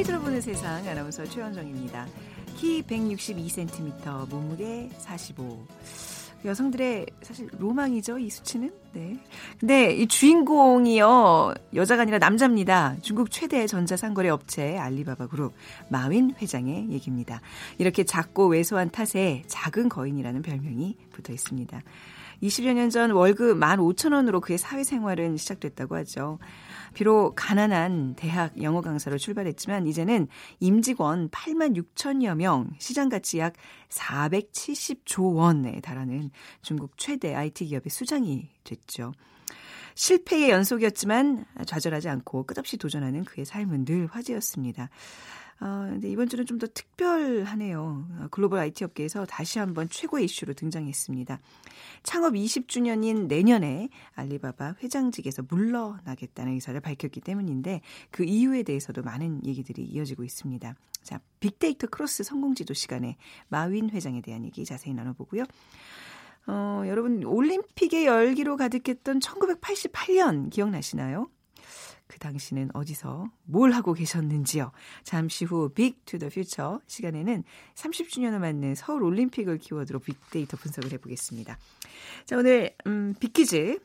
빅데이터로 보는 세상 아나운서 최원정입니다. 키 162cm, 몸무게 45. 여성들의 사실 로망이죠, 이 수치는. 네. 근데 이 주인공이요, 여자가 아니라 남자입니다. 중국 최대 전자상거래 업체 알리바바 그룹 마윈 회장의 얘기입니다. 이렇게 작고 왜소한 탓에 작은 거인이라는 별명이 붙어 있습니다. 20여 년 전 월급 15,000원으로 그의 사회생활은 시작됐다고 하죠. 비록 가난한 대학 영어 강사로 출발했지만 이제는 임직원 8만 6천여 명, 시장 가치 약 470조 원에 달하는 중국 최대 IT 기업의 수장이 됐죠. 실패의 연속이었지만 좌절하지 않고 끝없이 도전하는 그의 삶은 늘 화제였습니다. 어, 근데 이번 주는 좀 더 특별하네요. 글로벌 IT 업계에서 다시 한번 최고의 이슈로 등장했습니다. 창업 20주년인 내년에 알리바바 회장직에서 물러나겠다는 의사를 밝혔기 때문인데 그 이유에 대해서도 많은 얘기들이 이어지고 있습니다. 자, 빅데이터 크로스 성공지도 시간에 마윈 회장에 대한 얘기 자세히 나눠보고요. 어, 여러분 올림픽의 열기로 가득했던 1988년 기억나시나요? 그 당시는 어디서 뭘 하고 계셨는지요. 잠시 후 빅 투 더 퓨처 시간에는 30주년을 맞는 서울 올림픽을 키워드로 빅데이터 분석을 해보겠습니다. 자, 오늘 음, 빅퀴즈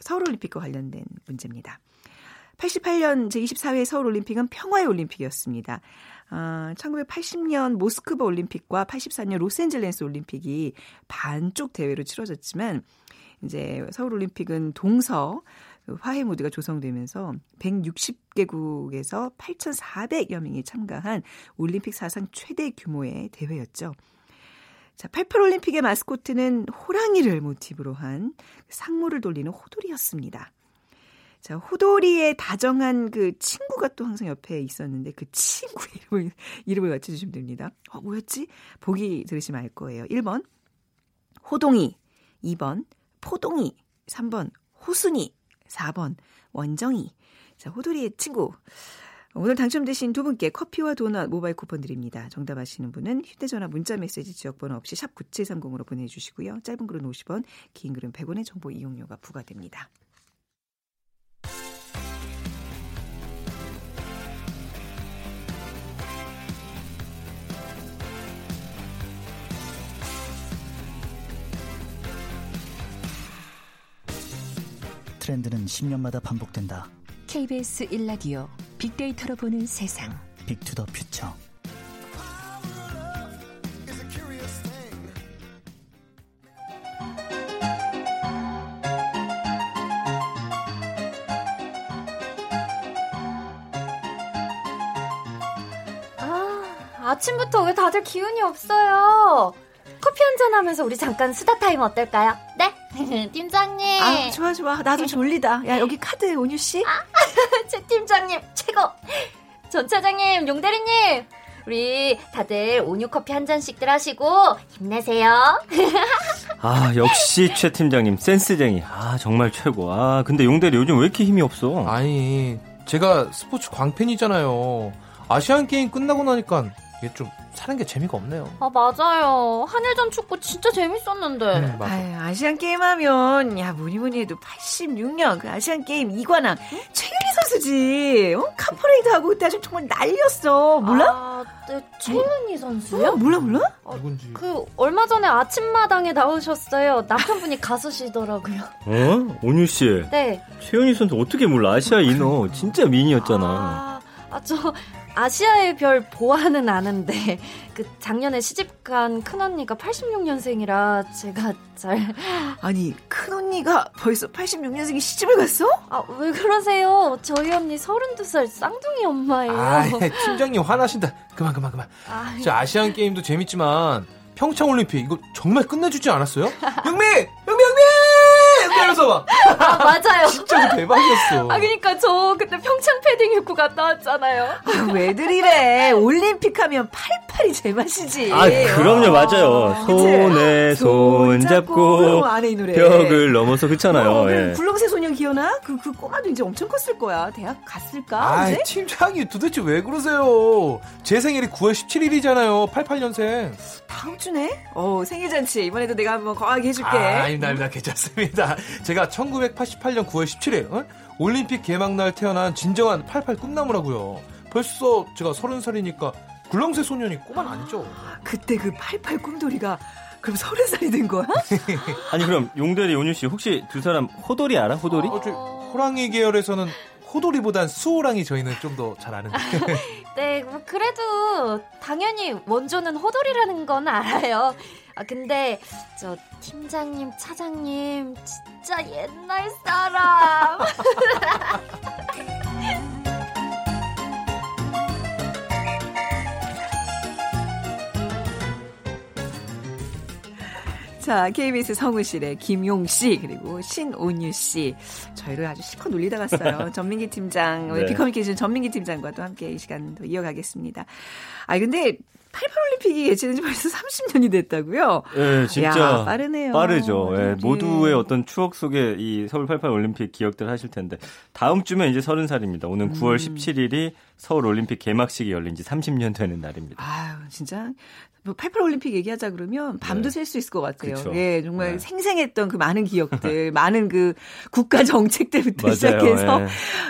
서울 올림픽과 관련된 문제입니다. 88년 제24회 서울 올림픽은 평화의 올림픽이었습니다. 어, 1980년 모스크바 올림픽과 84년 로스앤젤레스 올림픽이 반쪽 대회로 치러졌지만 이제 서울 올림픽은 동서 화해 무드가 조성되면서 160개국에서 8,400여 명이 참가한 올림픽 사상 최대 규모의 대회였죠. 자, 88 올림픽의 마스코트는 호랑이를 모티브로 한 상무를 돌리는 호돌이였습니다. 자, 호돌이의 다정한 그 친구가 또 항상 옆에 있었는데 그 친구 이름을, 이름을 맞춰주시면 됩니다. 어, 뭐였지? 보기 들으시면 알 거예요. 1번, 호동이. 2번, 포동이. 3번, 호순이. 4번 원정이. 자, 호돌이의 친구. 오늘 당첨되신 두 분께 커피와 도넛 모바일 쿠폰 드립니다. 정답 아시는 분은 휴대전화 문자 메시지 지역번호 없이 샵 9730으로 보내주시고요. 짧은 글은 50원, 긴 글은 100원의 정보 이용료가 부과됩니다. 트렌드는 10년마다 반복된다. KBS 1라디오 빅데이터로 보는 세상. 빅 투 더 퓨처. 아, 아침부터 왜 다들 기운이 없어요? 커피 한잔 하면서 우리 잠깐 수다 타임 어떨까요? 네? 팀장님. 아, 좋아, 좋아. 나도 졸리다. 야, 여기 카드, 온유씨. 아, 최 팀장님, 최고. 전 차장님, 용대리님. 우리 다들 온유 커피 한 잔씩들 하시고 힘내세요. 아 역시 최 팀장님 센스쟁이. 아 정말 최고. 아 근데 용대리 요즘 왜 이렇게 힘이 없어? 아니 제가 스포츠 광팬이잖아요. 아시안 게임 끝나고 나니까 이게 좀 사는 게 재미가 없네요. 아 맞아요. 한일전 축구 진짜 재밌었는데. 음, 맞아. 아유, 아시안 게임 하면 야 뭐니 뭐니 해도 86년 그 아시안 게임 이관왕 응? 최윤희 선수지. 어? 카퍼레이드 하고 그때 아주 정말 난리였어. 몰라? 아, 네, 최윤희 선수요? 어, 몰라 몰라? 누군지. 그 얼마 전에 아침마당에 나오셨어요. 남편분이 가수시더라고요. 어? 온유 씨. 네. 최윤희 선수 어떻게 몰라? 아시아 인어 진짜 미인이었잖아. 아, 아, 저 아시아의 별 보아는 아는데 그 작년에 시집간 큰 언니가 86년생이라 제가 잘 아니 큰 언니가 벌써 86년생이 시집을 갔어? 아, 왜 그러세요? 저희 언니 32살 쌍둥이 엄마예요. 아, 팀장님 화나신다. 그만 그만 그만. 아, 저 아시안 게임도 재밌지만 평창 올림픽 이거 정말 끝내주지 않았어요? 영미, 영미, 영미! 이러면서 막. 아, 맞아요. 진짜 대박이었어. 아, 그니까 저 그때 평창 패딩 입고 갔다 왔잖아요. 아, 왜들 이래. 올림픽 하면 팔팔이 제맛이지. 아, 그럼요, 맞아요. 손에 손 잡고 안에 이 노래. 벽을 넘어서 그렇잖아요. 어, 예. 굴렁쇠 기억나? 그, 그 꼬마도 이제 엄청 컸을 거야. 대학 갔을까? 아? 팀장이 도대체 왜 그러세요? 제 생일이 9월 17일이잖아요. 88년생. 다음 주네? 어, 생일잔치. 이번에도 내가 한번 거하게 해줄게. 아, 아닙니다, 아닙니다. 괜찮습니다. 제가 1988년 9월 17일, 어? 올림픽 개막날 태어난 진정한 88 꿈나무라고요. 벌써 제가 서른 살이니까 굴렁쇠 소년이 꼬만 아니죠. 그때 그 88 꿈돌이가 그럼 서른 살이 된 거야? 아니 그럼 용대리 온유 씨 혹시 두 사람 호돌이 알아? 호돌이? 어, 저 호랑이 계열에서는 호돌이보단 수호랑이 저희는 좀 더 잘 아는데. 네, 뭐 그래도 당연히 원조는 호돌이라는 건 알아요. 아 근데 저 팀장님, 차장님 진짜 옛날 사람. 자, KBS 성우실의 김용 씨 그리고 신온유 씨 저희를 아주 실컷 놀리다 갔어요. 전민기 팀장, 네. 비커뮤니케이션 전민기 팀장과도 함께 이 시간도 이어가겠습니다. 아 근데 88올림픽이 예치된 지 벌써 30년이 됐다고요? 예, 진짜 야, 빠르네요. 빠르죠. 예, 예. 모두의 어떤 추억 속에 이 서울 88 올림픽 기억들 하실 텐데 다음 주면 이제 30살입니다. 오는 9월 음. 17일이 서울 올림픽 개막식이 열린 지 30년 되는 날입니다. 아유, 진짜. 뭐 88 올림픽 얘기하자 그러면 밤도 네. 셀수 있을 것 같아요. 그쵸. 예, 정말 네. 생생했던 그 많은 기억들, 많은 그 국가 정책들부터 맞아요. 시작해서 예.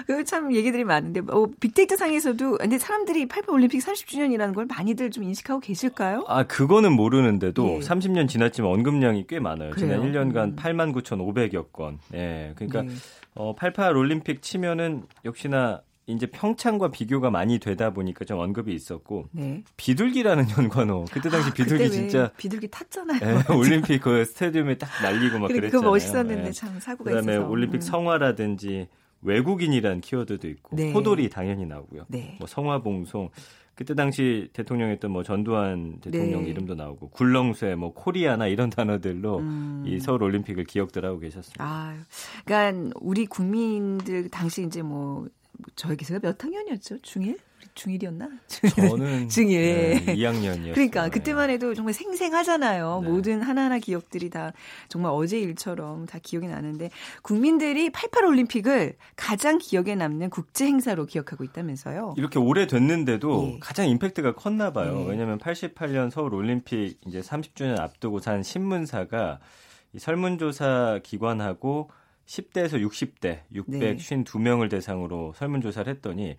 그참 얘기들이 많은데 어, 빅데이터 상에서도 근데 사람들이 88 올림픽 30주년이라는 걸 많이들 좀 인식 하고 계실까요? 아, 그거는 모르는데도 예. 30년 지났지만 언급량이 꽤 많아요. 지난 그래요? 1년간 음. 89,500여 건. 예. 그러니까 네. 어, 88 올림픽 치면은 역시나 이제 평창과 비교가 많이 되다 보니까 좀 언급이 있었고 네. 비둘기라는 연관어. 그때 당시 아, 비둘기 그때 왜 진짜 비둘기 탔잖아요. 예, 올림픽 그 스타디움에 딱 날리고 막 그래, 그랬잖아요. 그거 멋있었는데 예. 참 사고가 그다음에 있어서. 올림픽 음. 성화라든지 외국인이란 키워드도 있고 네. 호돌이 당연히 나오고요. 네. 뭐 성화봉송 그때 당시 대통령했던 뭐 전두환 대통령 네. 이름도 나오고 굴렁쇠 뭐 코리아나 이런 단어들로 음. 이 서울 올림픽을 기억들 하고 계셨습니다. 아, 그러니까 우리 국민들 당시 이제 뭐 저희 기세가 몇 학년이었죠? 중1? 중1이었나? 저는 중일. 네, 2학년이었어요. 그러니까 그때만 해도 정말 생생하잖아요. 네. 모든 하나하나 기억들이 다 정말 어제 일처럼 다 기억이 나는데 국민들이 88 올림픽을 가장 기억에 남는 국제 행사로 기억하고 있다면서요. 이렇게 오래 됐는데도 예. 가장 임팩트가 컸나 봐요. 네. 왜냐하면 88년 서울 올림픽 이제 30주년 앞두고 산 신문사가 이 설문조사 기관하고 10대에서 60대 네. 652명을 대상으로 설문조사를 했더니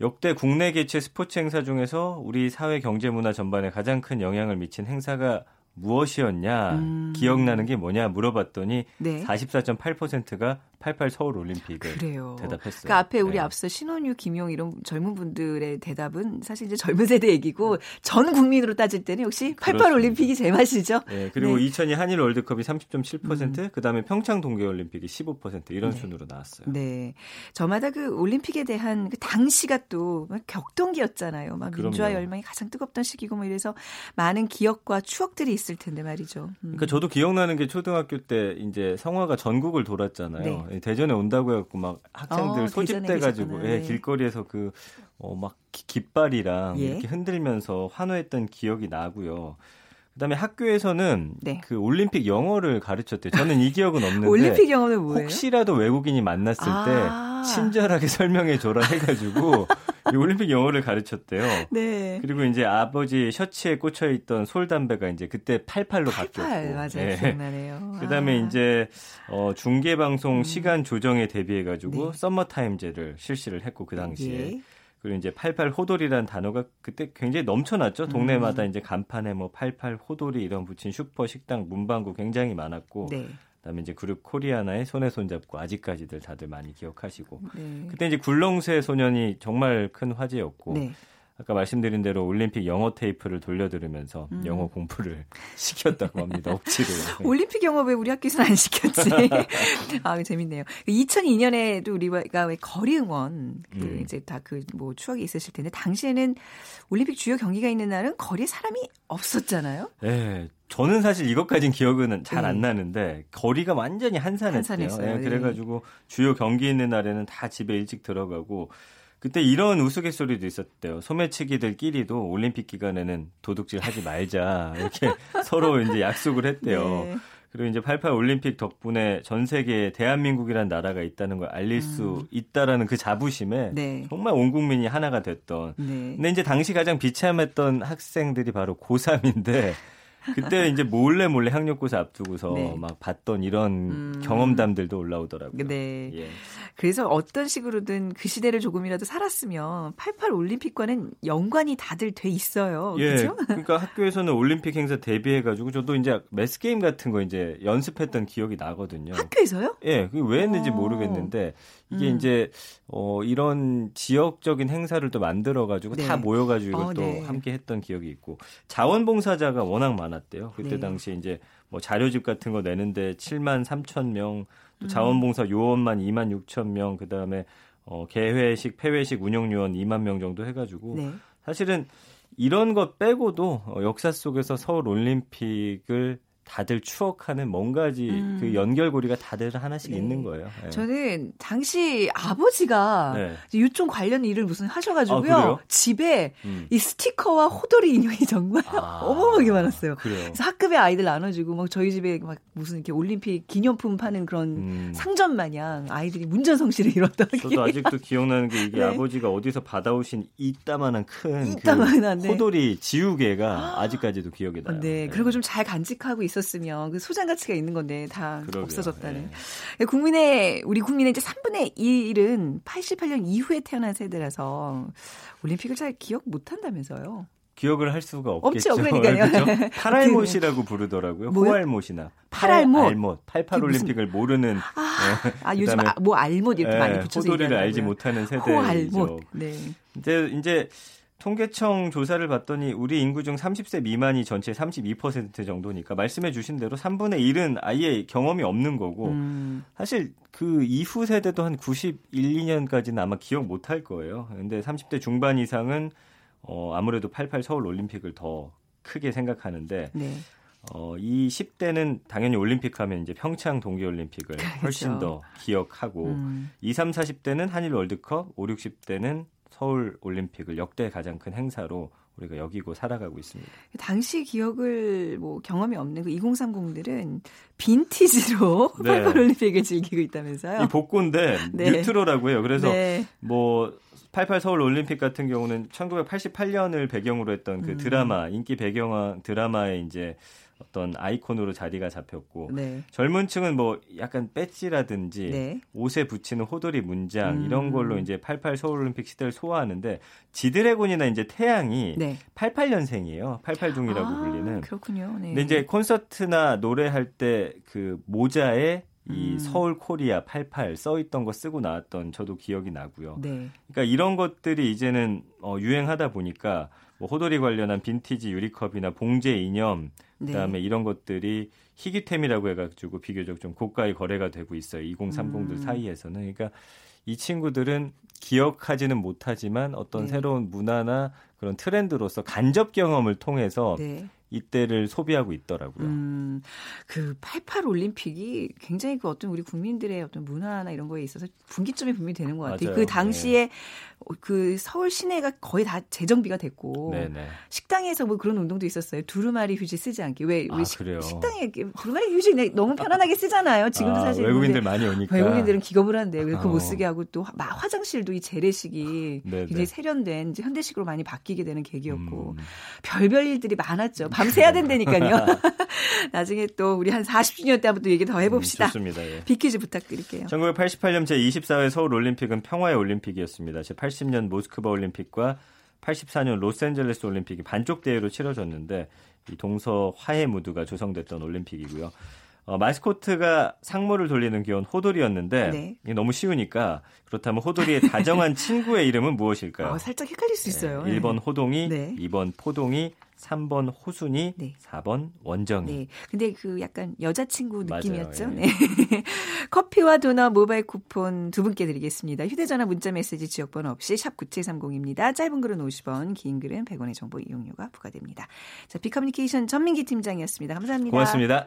역대 국내 개최 스포츠 행사 중에서 우리 사회 경제 문화 전반에 가장 큰 영향을 미친 행사가 무엇이었냐, 음. 기억나는 게 뭐냐 물어봤더니 네. 44.8%가 88 서울 올림픽을 그래요. 대답했어요. 그 앞에 우리 네. 앞서 신혼유, 김용 이런 젊은 분들의 대답은 사실 이제 젊은 세대 얘기고 전 국민으로 따질 때는 역시 88 그렇습니다. 올림픽이 제맛이죠. 네, 그리고 네. 음. 2002 한일 월드컵이 30.7%, 그다음에 평창 동계 올림픽이 15% 이런 순으로 나왔어요. 네. 저마다 그 올림픽에 대한 그 당시가 또막 격동기였잖아요. 막. 민주화 열망이 가장 뜨겁던 시기고 뭐 이래서 많은 기억과 추억들이 있을 텐데 말이죠. 음. 그러니까 저도 기억나는 게 초등학교 때 이제 성화가 전국을 돌았잖아요. 네. 대전에 온다고 해갖고 막 학생들 어, 소집돼가지고 예. 네. 길거리에서 그 어, 막 기- 깃발이랑 예. 이렇게 흔들면서 환호했던 기억이 나고요. 그다음에 학교에서는 네. 그 올림픽 영어를 가르쳤대요. 저는 이 기억은 없는데 올림픽 영어는 뭐예요? 혹시라도 외국인이 만났을 아. 때 친절하게 설명해 줘라 해가지고 이 올림픽 영어를 가르쳤대요. 네. 그리고 이제 아버지 셔츠에 꽂혀 있던 솔담배가 이제 그때 88로 88 바뀌었고. 맞아요. 예. 기억나네요. 그다음에 아. 이제 어 중계 방송 시간 조정에 대비해 가지고 네. 썸머 타임제를 실시를 했고 그 당시에 예. 그리고 이제 88 호돌이라는 단어가 그때 굉장히 넘쳐났죠. 동네마다 음. 이제 간판에 뭐88 호돌이 이런 붙인 슈퍼 식당 문방구 굉장히 많았고 네. 그다음에 이제 그룹 코리아나의 손에 손잡고 아직까지들 다들 많이 기억하시고 네. 그때 이제 굴렁쇠 소년이 정말 큰 화제였고 네. 아까 말씀드린 대로 올림픽 영어 테이프를 돌려들으면서 음. 영어 공부를 시켰다고 합니다. 억지로. 올림픽 영어 왜 우리 학교에서는 안 시켰지? 아, 재밌네요. 2002년에도 우리가 왜 거리 응원, 그 음. 이제 다 그 뭐 추억이 있으실 텐데, 당시에는 올림픽 주요 경기가 있는 날은 거리에 사람이 없었잖아요? 네, 저는 사실 이것까진 기억은 잘안 네. 나는데 거리가 완전히. 한산했어요. 예, 네. 그래가지고 주요 경기 있는 날에는 다 집에 일찍 들어가고 그때 이런 우스갯소리도 있었대요. 소매치기들끼리도 올림픽 기간에는 도둑질 하지 말자 이렇게 서로 이제 약속을 했대요. 네. 그리고 이제 88 올림픽 덕분에 전 세계에 대한민국이라는 나라가 있다는 걸 알릴 수 있다라는 그 자부심에 음. 네. 정말 온 국민이 하나가 됐던. 네. 근데 이제 당시 가장 비참했던 학생들이 바로 고3인데 그때 이제 몰래 몰래 학력고사 앞두고서 네. 막 봤던 이런 음. 경험담들도 올라오더라고요. 네. 예. 그래서 어떤 식으로든 그 시대를 조금이라도 살았으면 88 올림픽과는 연관이 다들 돼 있어요. 예, 그렇죠? 그러니까 학교에서는 올림픽 행사 대비해 가지고 저도 이제 매스 게임 같은 거 이제 연습했던 기억이 나거든요. 학교에서요? 예, 그게 왜 했는지 어. 모르겠는데 이게 음. 이제 어 이런 지역적인 행사를 또 만들어 가지고 네. 다 모여 가지고 어, 또 네. 함께 했던 기억이 있고 자원봉사자가 워낙 많 았대요. 그때 네. 당시에 이제 뭐 자료집 같은 거 내는데 7만 3천 명, 또 음. 자원봉사 요원만 2만 6천 명, 그 다음에 어 개회식, 폐회식 운영 요원 2만 명 정도 해가지고 네. 사실은 이런 것 빼고도 어, 역사 속에서 서울 올림픽을 다들 추억하는 뭔가지 음. 그 연결고리가 다들 하나씩 네. 있는 거예요. 예. 저는 당시 아버지가 네. 유통 관련 일을 무슨 하셔가지고요. 아? 집에 음. 이 스티커와 호돌이 인형이 정말 아. 어마어마하게 많았어요. 그래요. 그래서 학급에 아이들 나눠주고 막 저희 집에 막 무슨 이렇게 올림픽 기념품 파는 그런 음. 상점 마냥 아이들이 문전성시를 이뤘던 저도 아직도 기억나는 게 이게 네. 아버지가 어디서 받아오신 이따만한 큰 이따만한, 그 네. 호돌이 지우개가 아직까지도 기억이 나요. 네, 그리고 좀 잘 간직하고 있 었으면 그 소장 가치가 있는 건데 다 그러게요. 없어졌다는. 예. 국민의 우리 국민의 이제 3분의 1은 88년 이후에 태어난 세대라서 올림픽을 잘 기억 못 한다면서요. 기억을 할 수가 없겠죠. 없죠, 그러니까요. 그렇죠? 팔알못이라고 부르더라고요. 뭐요? 호알못이나 팔알못? 팔알못. 88 그게 무슨- 올림픽을 모르는 아, 예. 아 요즘 아, 뭐 알못 이렇게 예, 많이 붙여서 호돌이를. 알지 못하는 세대죠. 호알못. 네. 이제 이제 통계청 조사를 봤더니 우리 인구 중 30세 미만이 전체 32% 정도니까 말씀해 주신 대로 3분의 1은 아예 경험이 없는 거고 음, 사실 그 이후 세대도 한 91, 2년까지는 아마 기억 못 할 거예요. 근데 30대 중반 이상은 어 아무래도 88 서울 올림픽을 더 크게 생각하는데 네. 어, 이 10대는 당연히 올림픽 하면 이제 평창 동계 올림픽을 훨씬 더 기억하고 그렇죠. 음, 2, 3, 40대는 한일 월드컵, 5, 60대는 서울 올림픽을 역대 가장 큰 행사로 우리가 여기고 살아가고 있습니다. 당시 기억을 뭐 경험이 없는 그 2030들은 빈티지로 네. 88 올림픽을 즐기고 있다면서요. 이 복고인데 네. 뉴트로라고 해요. 그래서 네. 뭐88 서울 올림픽 같은 경우는 1988년을 배경으로 했던 그 음. 드라마 인기 배경화 드라마의 이제 어떤 아이콘으로 자리가 잡혔고 네. 젊은 층은 뭐 약간 배지라든지 네. 옷에 붙이는 호돌이 문장 음. 이런 걸로 이제 88 서울 올림픽 시대를 소화하는데 지드래곤이나 이제 태양이 네. 88년생이에요. 88중이라고 아, 불리는. 그렇군요. 네. 근데 이제 콘서트나 노래할 때 그 모자에 이 음. 서울 코리아 88 써 있던 거 쓰고 나왔던 저도 기억이 나고요. 네. 그러니까 이런 것들이 이제는 어, 유행하다 보니까 뭐 호돌이 관련한 빈티지 유리컵이나 봉제 이념 네. 그다음에 이런 것들이 희귀템이라고 해가지고 비교적 좀 고가의 거래가 되고 있어요. 2030들 음. 사이에서는. 그러니까 이 친구들은 기억하지는 못하지만 어떤 네. 새로운 문화나 그런 트렌드로서 간접 경험을 통해서 네. 이때를 소비하고 있더라고요. 음, 그88 올림픽이 굉장히 그 어떤 우리 국민들의 어떤 문화나 이런 거에 있어서 분기점이 분명히 되는 것 같아요. 맞아요. 그 당시에 그 서울 시내가 거의 다 재정비가 됐고 네네. 식당에서 뭐 그런 운동도 있었어요. 두루마리 휴지 쓰지 않게. 왜 우리 아, 식-? 식당에 두루마리 휴지 너무 편안하게 쓰잖아요. 지금도 아, 사실 외국인들 많이 오니까 외국인들은 기겁을 한데 왜 그거 어. 못 쓰게 하고 또 화- 화장실도 이 재래식이 네네. 굉장히 세련된 이제 현대식으로 많이 바뀌게 되는 계기였고 음. 별별 일들이 많았죠. 밤새야 된다니까요. 나중에 또 우리 한 40주년 때 한번 또 얘기 더 해봅시다. 음, 좋습니다. 예. 빅퀴즈 부탁드릴게요. 1988년 제24회 서울 올림픽은 평화의 올림픽이었습니다. 제 80년 모스크바 올림픽과 84년 로스앤젤레스 올림픽이 반쪽 대회로 치러졌는데 이 동서 화해 무드가 조성됐던 올림픽이고요. 어, 마스코트가 상모를 돌리는 귀여운 호돌이였는데 네. 이게 너무 쉬우니까 그렇다면 호돌이의 다정한 친구의 이름은 무엇일까요? 어, 살짝 헷갈릴 수 있어요. 네, 1번 호동이, 네. 2번 포동이, 3번 호순이, 네. 4번 원정이. 네. 근데 그 약간 여자친구. 느낌이었죠. 예. 네. 커피와 도넛 모바일 쿠폰 두 분께 드리겠습니다. 휴대전화 문자 메시지 지역번호 없이 샵 9730입니다. 짧은 글은 50원, 긴 글은 100원의 정보 이용료가 부과됩니다. 자, 비커뮤니케이션 전민기 팀장이었습니다. 감사합니다. 고맙습니다.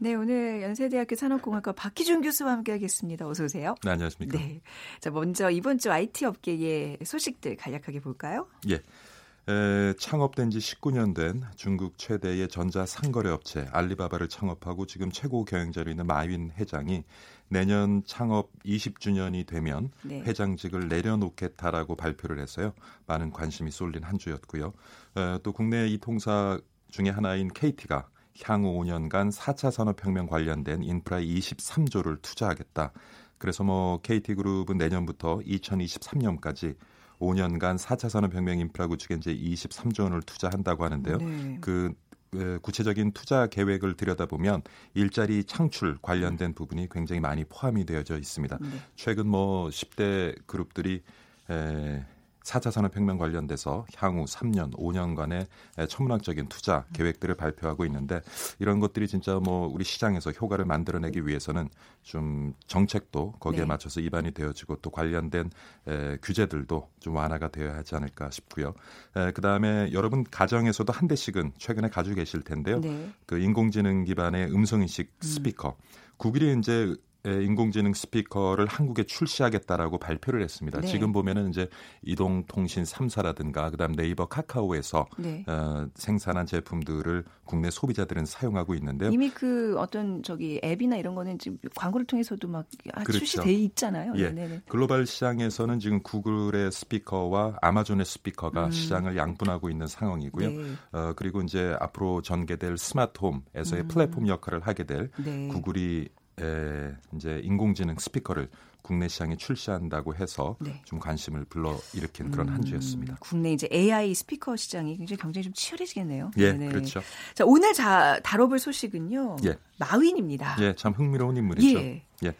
네, 오늘 연세대학교 산업공학과 박희준 교수와 함께하겠습니다. 어서 오세요. 네, 안녕하십니까. 네. 자, 먼저 이번 주 IT 업계의 소식들 간략하게 볼까요? 예. 에, 창업된 지 19년 된 중국 최대의 전자 상거래 업체 알리바바를 창업하고 지금 최고 경영자로 있는 마윈 회장이 내년 창업 20주년이 되면 네. 회장직을 내려놓겠다라고 발표를 했어요. 많은 관심이 쏠린 한 주였고요. 에, 또 국내 이 통사 중에 하나인 KT가 향후 5년간 4차 산업혁명 관련된 인프라에 23조를 투자하겠다. 그래서 뭐 KT그룹은 내년부터 2023년까지 5년간 4차 산업혁명 인프라 구축에 이제 23조 원을 투자한다고 하는데요. 네. 그 에, 구체적인 투자 계획을 들여다보면 일자리 창출 관련된 부분이 굉장히 많이 포함이 되어져 있습니다. 네. 최근 뭐 10대 그룹들이 에, 4차 산업혁명 관련돼서 향후 3년, 5년간의 천문학적인 투자 계획들을 발표하고 있는데 이런 것들이 진짜 뭐 우리 시장에서 효과를 만들어내기 위해서는 좀 정책도 거기에 네. 맞춰서 입안이 되어지고 또 관련된 에, 규제들도 좀 완화가 되어야 하지 않을까 싶고요. 에, 그다음에 여러분 가정에서도 한 대씩은 최근에 가지고 계실 텐데요. 네. 그 인공지능 기반의 음성인식 음. 스피커. 구글이 이제 에, 인공지능 스피커를 한국에 출시하겠다라고 발표를 했습니다. 네. 지금 보면은 이제 이동통신 3사라든가 그다음 네이버 카카오에서 네. 어, 생산한 제품들을 국내 소비자들은 사용하고 있는데요. 이미 그 어떤 저기 앱이나 이런 거는 지금 광고를 통해서도 막 아, 그렇죠. 출시돼 있잖아요. 예. 네네. 글로벌 시장에서는 지금 구글의 스피커와 아마존의 스피커가 음. 시장을 양분하고 있는 상황이고요. 네. 어, 그리고 이제 앞으로 전개될 스마트홈에서의 음. 플랫폼 역할을 하게 될 네. 구글이 에, 이제 인공지능 스피커를 국내 시장에 출시한다고 해서 네. 좀 관심을 불러 일으킨 그런 한 주였습니다. 음, 국내 이제 AI 스피커 시장이 굉장히 경쟁이 좀 치열해지겠네요. 예, 네네. 그렇죠. 자, 오늘 자 다뤄볼 소식은요. 예. 마윈입니다. 예, 참 흥미로운 인물이죠. 예. 예.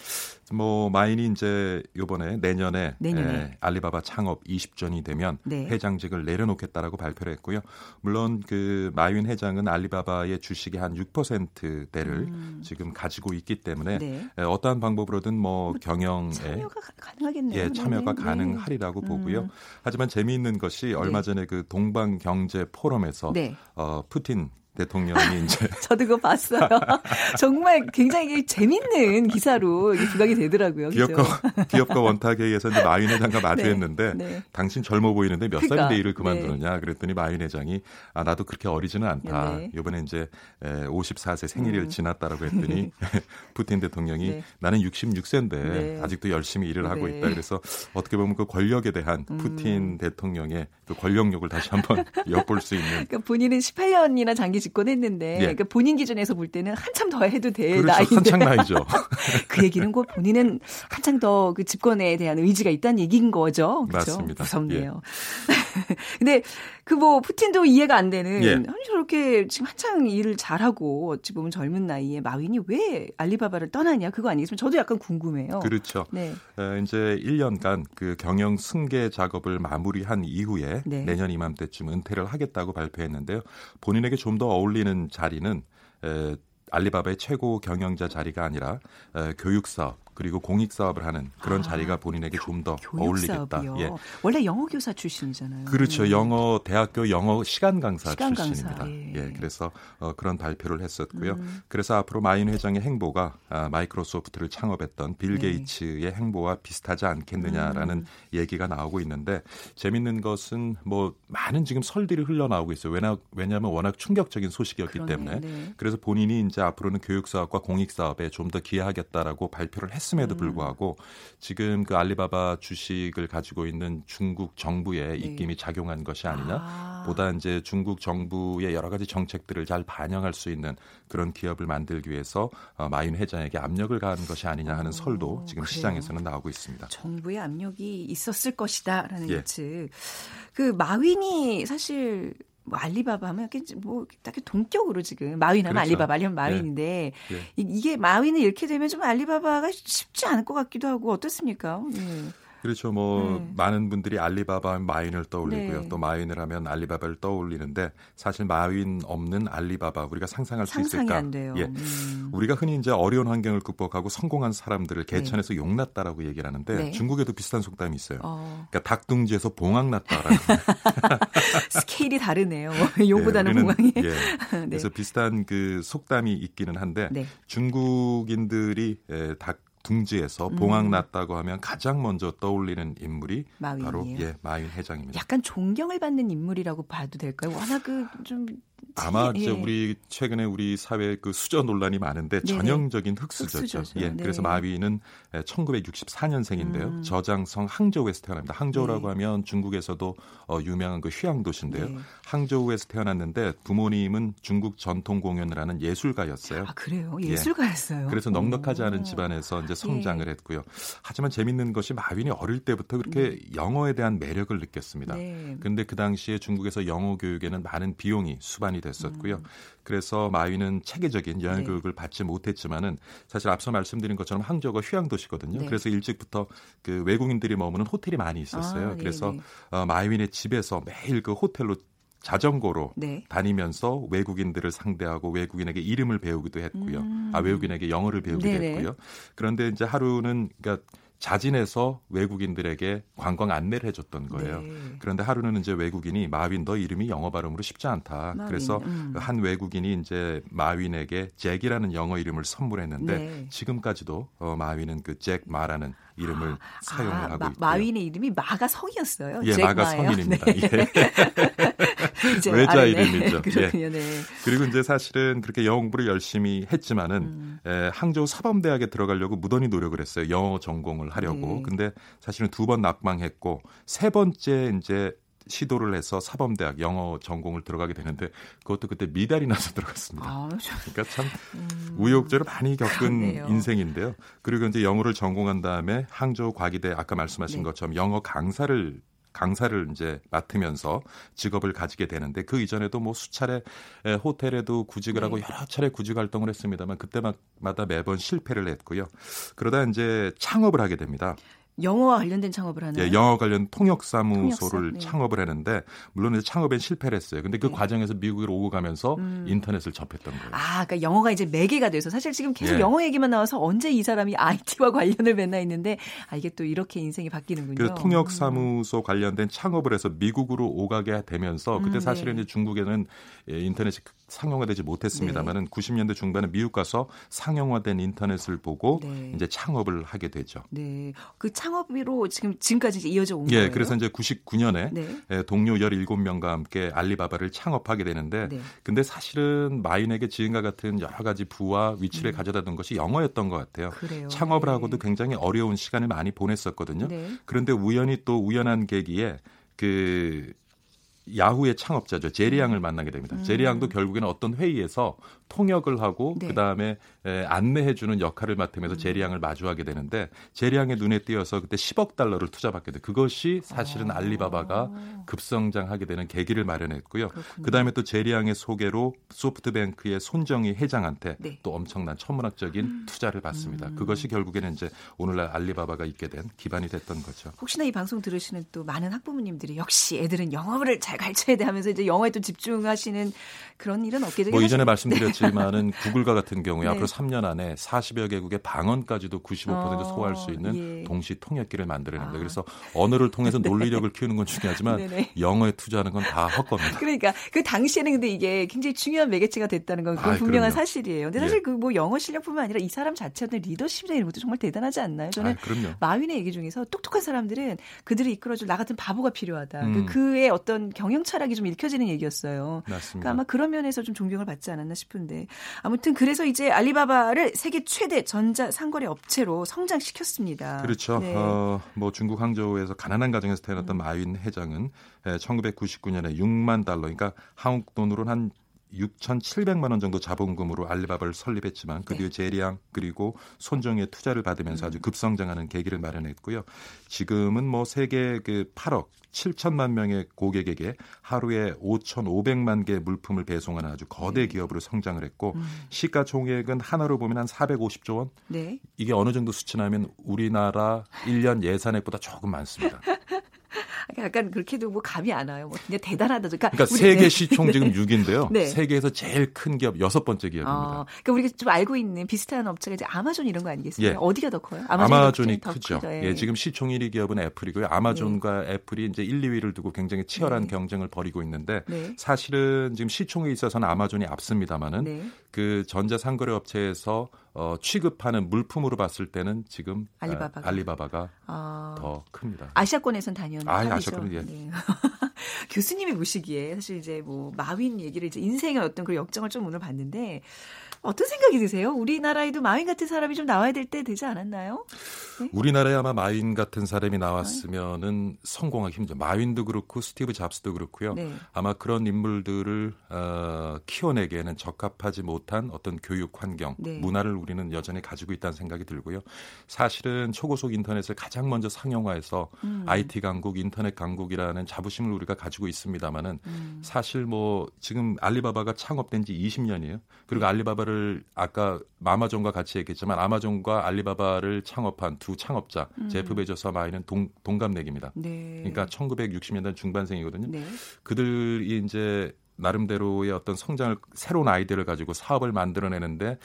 뭐 마인이 이제 요번에 내년에, 내년에. 에, 알리바바 창업 20전이 되면 네. 회장직을 내려놓겠다라고 발표를 했고요. 물론 그 마윈 회장은 알리바바의 주식의 한 6%대를 음. 지금 가지고 있기 때문에 네. 에, 어떠한 방법으로든 뭐 경영에 참여가 가- 가능하겠네요. 예, 참여가 네네. 가능하리라고 보고요. 음. 하지만 재미있는 것이 얼마 전에 그 동방 경제 포럼에서 네. 어, 푸틴 대통령이 이제 저도 그거 봤어요. 정말 굉장히 재밌는 기사로 부각이 되더라고요. 그죠? 기업가 기업가 원탁회의에서 이제 마윈 회장과 마주했는데 네. 당신 젊어 보이는데 몇 그러니까, 살인데 일을 그만두느냐 그랬더니 마윈 회장이 아 나도 그렇게 어리지는 않다. 네. 이번에 이제 에, 54세 생일을 음. 지났다라고 했더니 푸틴 대통령이 네. 나는 66세인데 네. 아직도 열심히 일을 하고 네. 있다. 그래서 어떻게 보면 그 권력에 대한 음. 푸틴 대통령의 그 권력욕을 다시 한번 엿볼 수 있는 그러니까 본인은 18년이나 장기 집권했는데 예. 그러니까 본인 기준에서 볼 때는 한참 더 해도 될 그렇죠. 나이인데 한창 나이죠. 그 얘기는 곧 본인은 한창 더 그 집권에 대한 의지가 있다는 얘기인 거죠. 그렇죠? 맞습니다. 무섭네요. 근데 그 뭐 푸틴도 이해가 안 되는 예. 아니 저렇게 지금 한창 일을 잘하고 어찌 보면 젊은 나이에 마윈이 왜 알리바바를 떠나냐 그거 아니겠습니까? 저도 약간 궁금해요. 그렇죠. 네. 어, 이제 1년간 그 경영 승계 작업을 마무리한 이후에 네. 내년 이맘때쯤 은퇴를 하겠다고 발표했는데요. 본인에게 좀 더 어울리는 자리는 에, 알리바바의 최고 경영자 자리가 아니라 에, 교육 사업 그리고 공익 사업을 하는 그런 아, 자리가 본인에게 좀 더 어울리겠다. 예. 원래 영어 교사 출신이잖아요. 그렇죠. 음. 영어 대학교 영어 시간 강사 시간 강사, 출신입니다. 예. 예. 그래서 어, 그런 발표를 했었고요. 음. 그래서 앞으로 마인 회장의 행보가 아, 마이크로소프트를 창업했던 빌 네. 게이츠의 행보와 비슷하지 않겠느냐라는 음. 얘기가 나오고 있는데 재밌는 것은 뭐 많은 지금 설들이 흘러나오고 있어요. 왜냐 왜냐하면 워낙 충격적인 소식이었기 그러네, 때문에 네. 그래서 본인이 이제 앞으로는 교육 사업과 공익 사업에 좀 더 기여하겠다라고 발표를 했 음에도 음. 불구하고 지금 그 알리바바 주식을 가지고 있는 중국 정부의 네. 입김이 작용한 것이 아니냐. 아. 보다 이제 중국 정부의 여러 가지 정책들을 잘 반영할 수 있는 그런 기업을 만들기 위해서 어, 마인 회장에게 압력을 가한 것이 아니냐 하는 어, 설도 지금 그래요? 시장에서는 나오고 있습니다. 정부의 압력이 있었을 것이다라는 예. 예측. 그 마윈이 사실 뭐 알리바바 하면 이렇게 뭐 딱히 동격으로 지금 마윈 하면 그렇죠. 알리바바 아니면 마윈인데 예. 이- 이게 마윈을 잃게 되면 좀 알리바바가 쉽지 않을 것 같기도 하고 어떻습니까? 예. 그렇죠. 뭐 네. 많은 분들이 알리바바 하면 마윈을 떠올리고요. 네. 또 마윈을 하면 알리바바를 떠올리는데 사실 마윈 없는 알리바바 우리가 상상할 수 상상이 있을까? 안 돼요. 예. 음. 우리가 흔히 이제 어려운 환경을 극복하고 성공한 사람들을 개천에서 용났다라고 얘기를 하는데 네. 중국에도 비슷한 속담이 있어요. 어, 그러니까 닭둥지에서 봉황 났다라는 스케일이 다르네요. 용보다는 예, 우리는, 공항이. 예. 네. 그래서 비슷한 그 속담이 있기는 한데 네. 중국인들이 에, 닭 둥지에서 음. 봉황 났다고 하면 가장 먼저 떠올리는 인물이 마윈이에요. 바로 예 마윈 회장입니다. 약간 존경을 받는 인물이라고 봐도 될까요? 워낙 그좀 아마 예. 이제 우리 최근에 우리 사회에 그 수저 논란이 많은데 네네. 전형적인 흑수저죠. 흑수저죠. 예, 네. 그래서 마윈은 1964년생인데요. 음. 저장성 항저우에서 태어납니다. 항저우라고 네. 하면 중국에서도 어, 유명한 그 휴양 도시인데요. 네. 항저우에서 태어났는데 부모님은 중국 전통 공연을 하는 예술가였어요. 아 그래요? 예. 예술가였어요. 그래서 넉넉하지 않은 오. 집안에서 이제 성장을 예. 했고요. 하지만 재밌는 것이 마윈이 어릴 때부터 그렇게 영어에 대한 매력을 느꼈습니다. 네. 근데 그 당시에 중국에서 영어 교육에는 많은 비용이 수반 이 됐었고요. 음. 그래서 마윈은 체계적인 여행 네. 교육을 받지 못했지만은 사실 앞서 말씀드린 것처럼 항저우가 휴양 도시거든요. 네. 그래서 일찍부터 그 외국인들이 머무는 호텔이 많이 있었어요. 아, 네, 그래서 네. 어, 마윈의 집에서 매일 그 호텔로 자전거로 네. 다니면서 외국인들을 상대하고 외국인에게 이름을 배우기도 했고요. 음. 아 외국인에게 영어를 배우기도 네네. 했고요. 그런데 이제 하루는 그러니까 자진해서 외국인들에게 관광 안내를 해줬던 거예요. 네. 그런데 하루는 이제 외국인이 마윈 너 이름이 영어 발음으로 쉽지 않다. 마윈, 그래서 음. 한 외국인이 이제 마윈에게 잭이라는 영어 이름을 선물했는데 네. 지금까지도 어, 마윈은 그 잭 마라는 이름을 사용을 아, 하고 마, 있고요. 마윈의 이름이 마가 성이었어요. 예, 잭 마가 마예요. 성인입니다. 네. 예. 이제 외자 알았네. 이름이죠. 그렇군요. 예. 네. 그리고 이제 사실은 그렇게 영어 공부를 열심히 했지만은 음. 에, 항저우 사범대학에 들어가려고 무던히 노력을 했어요. 영어 전공을 하려고. 네. 근데 사실은 두 번 낙방했고 세 번째 이제 시도를 해서 사범대학 영어 전공을 들어가게 되는데 그것도 그때 미달이 나서 들어갔습니다. 아, 참. 그러니까 참 우여곡절을 많이 겪은 그렇네요. 인생인데요. 그리고 이제 영어를 전공한 다음에 항저우 과기대 아까 말씀하신 네. 것처럼 영어 강사를 강사를 이제 맡으면서 직업을 가지게 되는데 그 이전에도 뭐 수차례 에, 호텔에도 구직을 네. 하고 여러 차례 구직 활동을 했습니다만 그때마다 매번 실패를 했고요. 그러다 이제 창업을 하게 됩니다. 영어와 관련된 창업을 하는. 예, 영어 관련 통역 사무소를 통역사, 네. 창업을 했는데 물론 이제 창업엔 실패를 했어요. 근데 그 네. 과정에서 미국으로 오고 가면서 음. 인터넷을 접했던 거예요. 아, 그러니까 영어가 이제 매개가 돼서 사실 지금 계속 예. 영어 얘기만 나와서 언제 이 사람이 IT와 관련을 맺나 있는데 아 이게 또 이렇게 인생이 바뀌는군요. 그래서 통역 사무소 관련된 창업을 해서 미국으로 오가게 되면서 그때 음, 사실은 네. 이제 중국에는 예, 인터넷이 상용화되지 못했습니다만은 90년대 중반에 미국 가서 상용화된 인터넷을 보고 네. 이제 창업을 하게 되죠. 네. 그창 업으로 지금 지금까지 이제 이어져 온 예, 거예요. 그래서 이제 99년에 네. 예, 동료 17명과 함께 알리바바를 창업하게 되는데 네. 근데 사실은 마윈에게 지금과 같은 여러 가지 부와 위치를 가져다 둔 것이 영어였던 것 같아요. 음. 그래요. 창업을 네. 하고도 굉장히 어려운 시간을 많이 보냈었거든요. 네. 그런데 우연히 또 우연한 계기에 그 야후의 창업자죠 제리 양을 만나게 됩니다. 음. 제리 양도 결국에는 어떤 회의에서 통역을 하고 네. 그 다음에 안내해주는 역할을 맡으면서 음. 제리 양을 마주하게 되는데 제리 양의 눈에 띄어서 그때 10억 달러를 투자받게 돼. 그것이 사실은 아. 알리바바가 급성장하게 되는 계기를 마련했고요. 그렇군요. 그 다음에 또 제리 양의 소개로 소프트뱅크의 손정희 회장한테 네. 음. 또 엄청난 천문학적인 투자를 받습니다. 그것이 결국에는 이제 오늘날 알리바바가 있게 된 기반이 됐던 거죠. 혹시나 이 방송 들으시는 또 많은 학부모님들이 역시 애들은 영어를 잘 가르쳐야 돼 하면서 이제 영어에 또 집중하시는 그런 일은 없겠죠. 뭐 이전에 사실- 말씀드렸 지만은 구글과 같은 경우에 네. 앞으로 3년 안에 40여 개국의 방언까지도 95% 어, 소화할 수 있는 예. 동시 통역기를 만들어냅니다. 아. 그래서 언어를 통해서 논리력을 키우는 건 중요하지만 네네. 영어에 투자하는 건 다 헛겁니다. 그러니까 그 당시에는 근데 이게 굉장히 중요한 매개체가 됐다는 건 아, 분명한 그럼요. 사실이에요. 근데 예. 사실 그뭐 영어 실력뿐만 아니라 이 사람 자체의 리더십이나 이런 것도 정말 대단하지 않나요? 저는 아. 마윈의 얘기 중에서 똑똑한 사람들은 그들을 이끌어줄 나 같은 바보가 필요하다. 음. 그 그의 어떤 경영 철학이 좀 읽혀지는 얘기였어요. 맞습니다. 그러니까 아마 그런 면에서 좀 존경을 받지 않았나 싶은데 아무튼 그래서 이제 알리바바를 세계 최대 전자 상거래 업체로 성장시켰습니다. 그렇죠. 네. 어, 뭐 중국 항저우에서 가난한 가정에서 태어났던 음. 마윈 회장은 1999년에 6만 달러, 그러니까 한국 돈으로는 한 6,700만 원 정도 자본금으로 알리바바를 설립했지만 그 뒤에 제리앙 그리고 손정의 투자를 받으면서 아주 급성장하는 계기를 마련했고요. 지금은 뭐 세계 그 8억 7천만 명의 고객에게 하루에 5,500만 개 물품을 배송하는 아주 거대 기업으로 성장을 했고 시가총액은 하나로 보면 한 450조 원. 네. 이게 어느 정도 수치나면 우리나라 1년 예산액보다 조금 많습니다. 약간 그렇게도 뭐 감이 안 와요. 뭐 그냥 대단하다. 그러니까, 그러니까 세계 네. 시총 지금 6인데요. 네. 세계에서 제일 큰 기업 여섯 번째 기업입니다. 어, 그러니까 우리가 좀 알고 있는 비슷한 업체가 이제 아마존 이런 거 아니겠습니까? 예. 어디가 더 커요? 아마존이 더 크죠. 크죠. 예, 지금 시총 1위 기업은 애플이고요. 아마존과 네. 애플이 이제 1, 2위를 두고 굉장히 치열한 경쟁을 벌이고 있는데 네. 사실은 지금 시총에 있어서는 아마존이 앞섭니다만은 네. 그 전자 상거래 업체에서 어, 취급하는 물품으로 봤을 때는 지금 아, 알리바바가. 알리바바가 아, 더 큽니다. 아시아권에선 단연 아, 예, 탑이죠. 아시아권은 예. 네. 교수님이 보시기에 사실 이제 뭐 마윈 얘기를 이제 인생의 어떤 그 역정을 좀 오늘 봤는데 어떤 생각이 드세요? 우리나라에도 마윈 같은 사람이 좀 나와야 될 때 되지 않았나요? 우리나라에 아마 마윈 같은 사람이 나왔으면은 성공하기 힘들죠. 마윈도 그렇고 스티브 잡스도 그렇고요. 네. 아마 그런 인물들을 어, 키워내기에는 적합하지 못한 어떤 교육 환경, 네. 문화를 우리는 여전히 가지고 있다는 생각이 들고요. 사실은 초고속 인터넷을 가장 먼저 상용화해서 음. IT 강국, 인터넷 강국이라는 자부심을 우리 가 가지고 있습니다만은 음. 사실 뭐 지금 알리바바가 창업된 지 20년이에요. 그리고 알리바바를 아까 아마존과 같이 얘기했지만 아마존과 알리바바를 창업한 두 창업자 음. 제프 베조스와 마윈은 동, 동갑내기입니다. 네. 그러니까 1960년대 중반생이거든요. 네. 그들이 이제 나름대로의 어떤 성장을 새로운 아이디어를 가지고 사업을 만들어내는데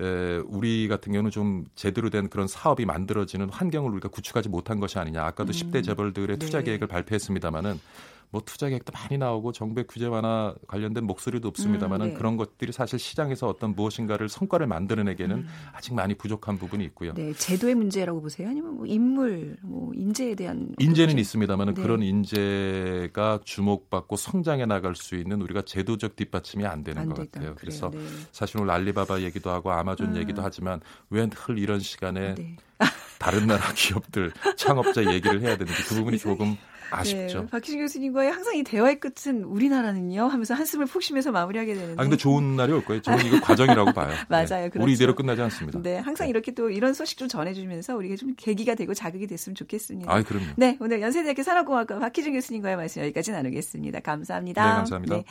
에, 우리 같은 경우는 좀 제대로 된 그런 사업이 만들어지는 환경을 우리가 구축하지 못한 것이 아니냐. 아까도 10대 재벌들의 투자 네. 계획을 발표했습니다마는 뭐 투자 계획도 많이 나오고 정부의 규제 완화 관련된 목소리도 없습니다만은 음, 네. 그런 것들이 사실 시장에서 어떤 무엇인가를 성과를 만들어내기에는 아직 많이 부족한 부분이 있고요. 음. 네, 제도의 문제라고 보세요? 아니면 뭐 인물, 뭐 인재에 대한 인재는 문제? 있습니다만은 네. 그런 인재가 주목받고 성장해 나갈 수 있는 우리가 제도적 뒷받침이 안 되는 안 것 되다. 같아요. 그래서 네. 사실 오늘 알리바바 얘기도 하고 아마존 음. 얘기도 하지만 왜늘 이런 시간에 네. 다른 나라 기업들 창업자 얘기를 해야 되는지 그 부분이 조금 아쉽죠. 네, 박희준 교수님과의 항상 이 대화의 끝은 우리나라는요 하면서 한숨을 푹 쉬면서 마무리하게 되는데 아 근데 좋은 날이 올 거예요. 저는 이거 과정이라고 봐요. 맞아요, 그렇죠. 우리 이대로 끝나지 않습니다. 네, 항상 이렇게 또 이런 소식 좀 전해주면서 우리가 좀 계기가 되고 자극이 됐으면 좋겠습니다. 아, 그럼요. 네, 오늘 연세대학교 산업공학과 박희준 교수님과의 말씀 여기까지 나누겠습니다. 감사합니다. 네, 감사합니다.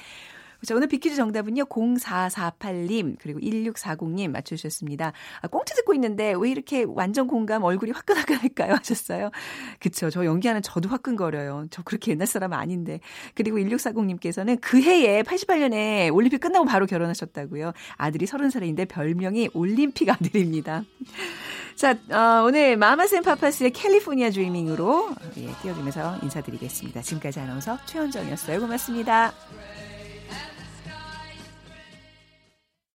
자, 오늘 비키즈 정답은요, 0448님, 그리고 1640님 맞춰주셨습니다. 아, 꽁트 듣고 있는데 왜 이렇게 완전 공감 얼굴이 화끈화끈할까요? 하셨어요. 그쵸. 저 연기하는 저도 화끈거려요. 저 그렇게 옛날 사람 아닌데. 그리고 1640님께서는 그 해에 88년에 올림픽 끝나고 바로 결혼하셨다고요. 아들이 30살인데 별명이 올림픽 아들입니다. 자, 어, 오늘 마마센 파파스의 캘리포니아 드리밍으로 예, 띄워주면서 인사드리겠습니다. 지금까지 아나운서 최현정이었어요. 고맙습니다.